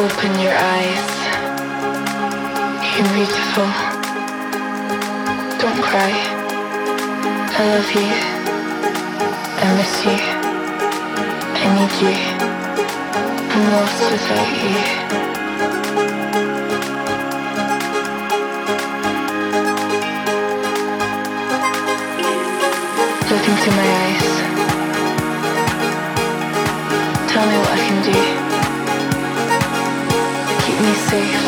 Open your eyes. You're beautiful. Don't cry. I love you. I miss you. I need you. I'm lost without you. Look into my eyes. Tell me what I can do. Keep me safe.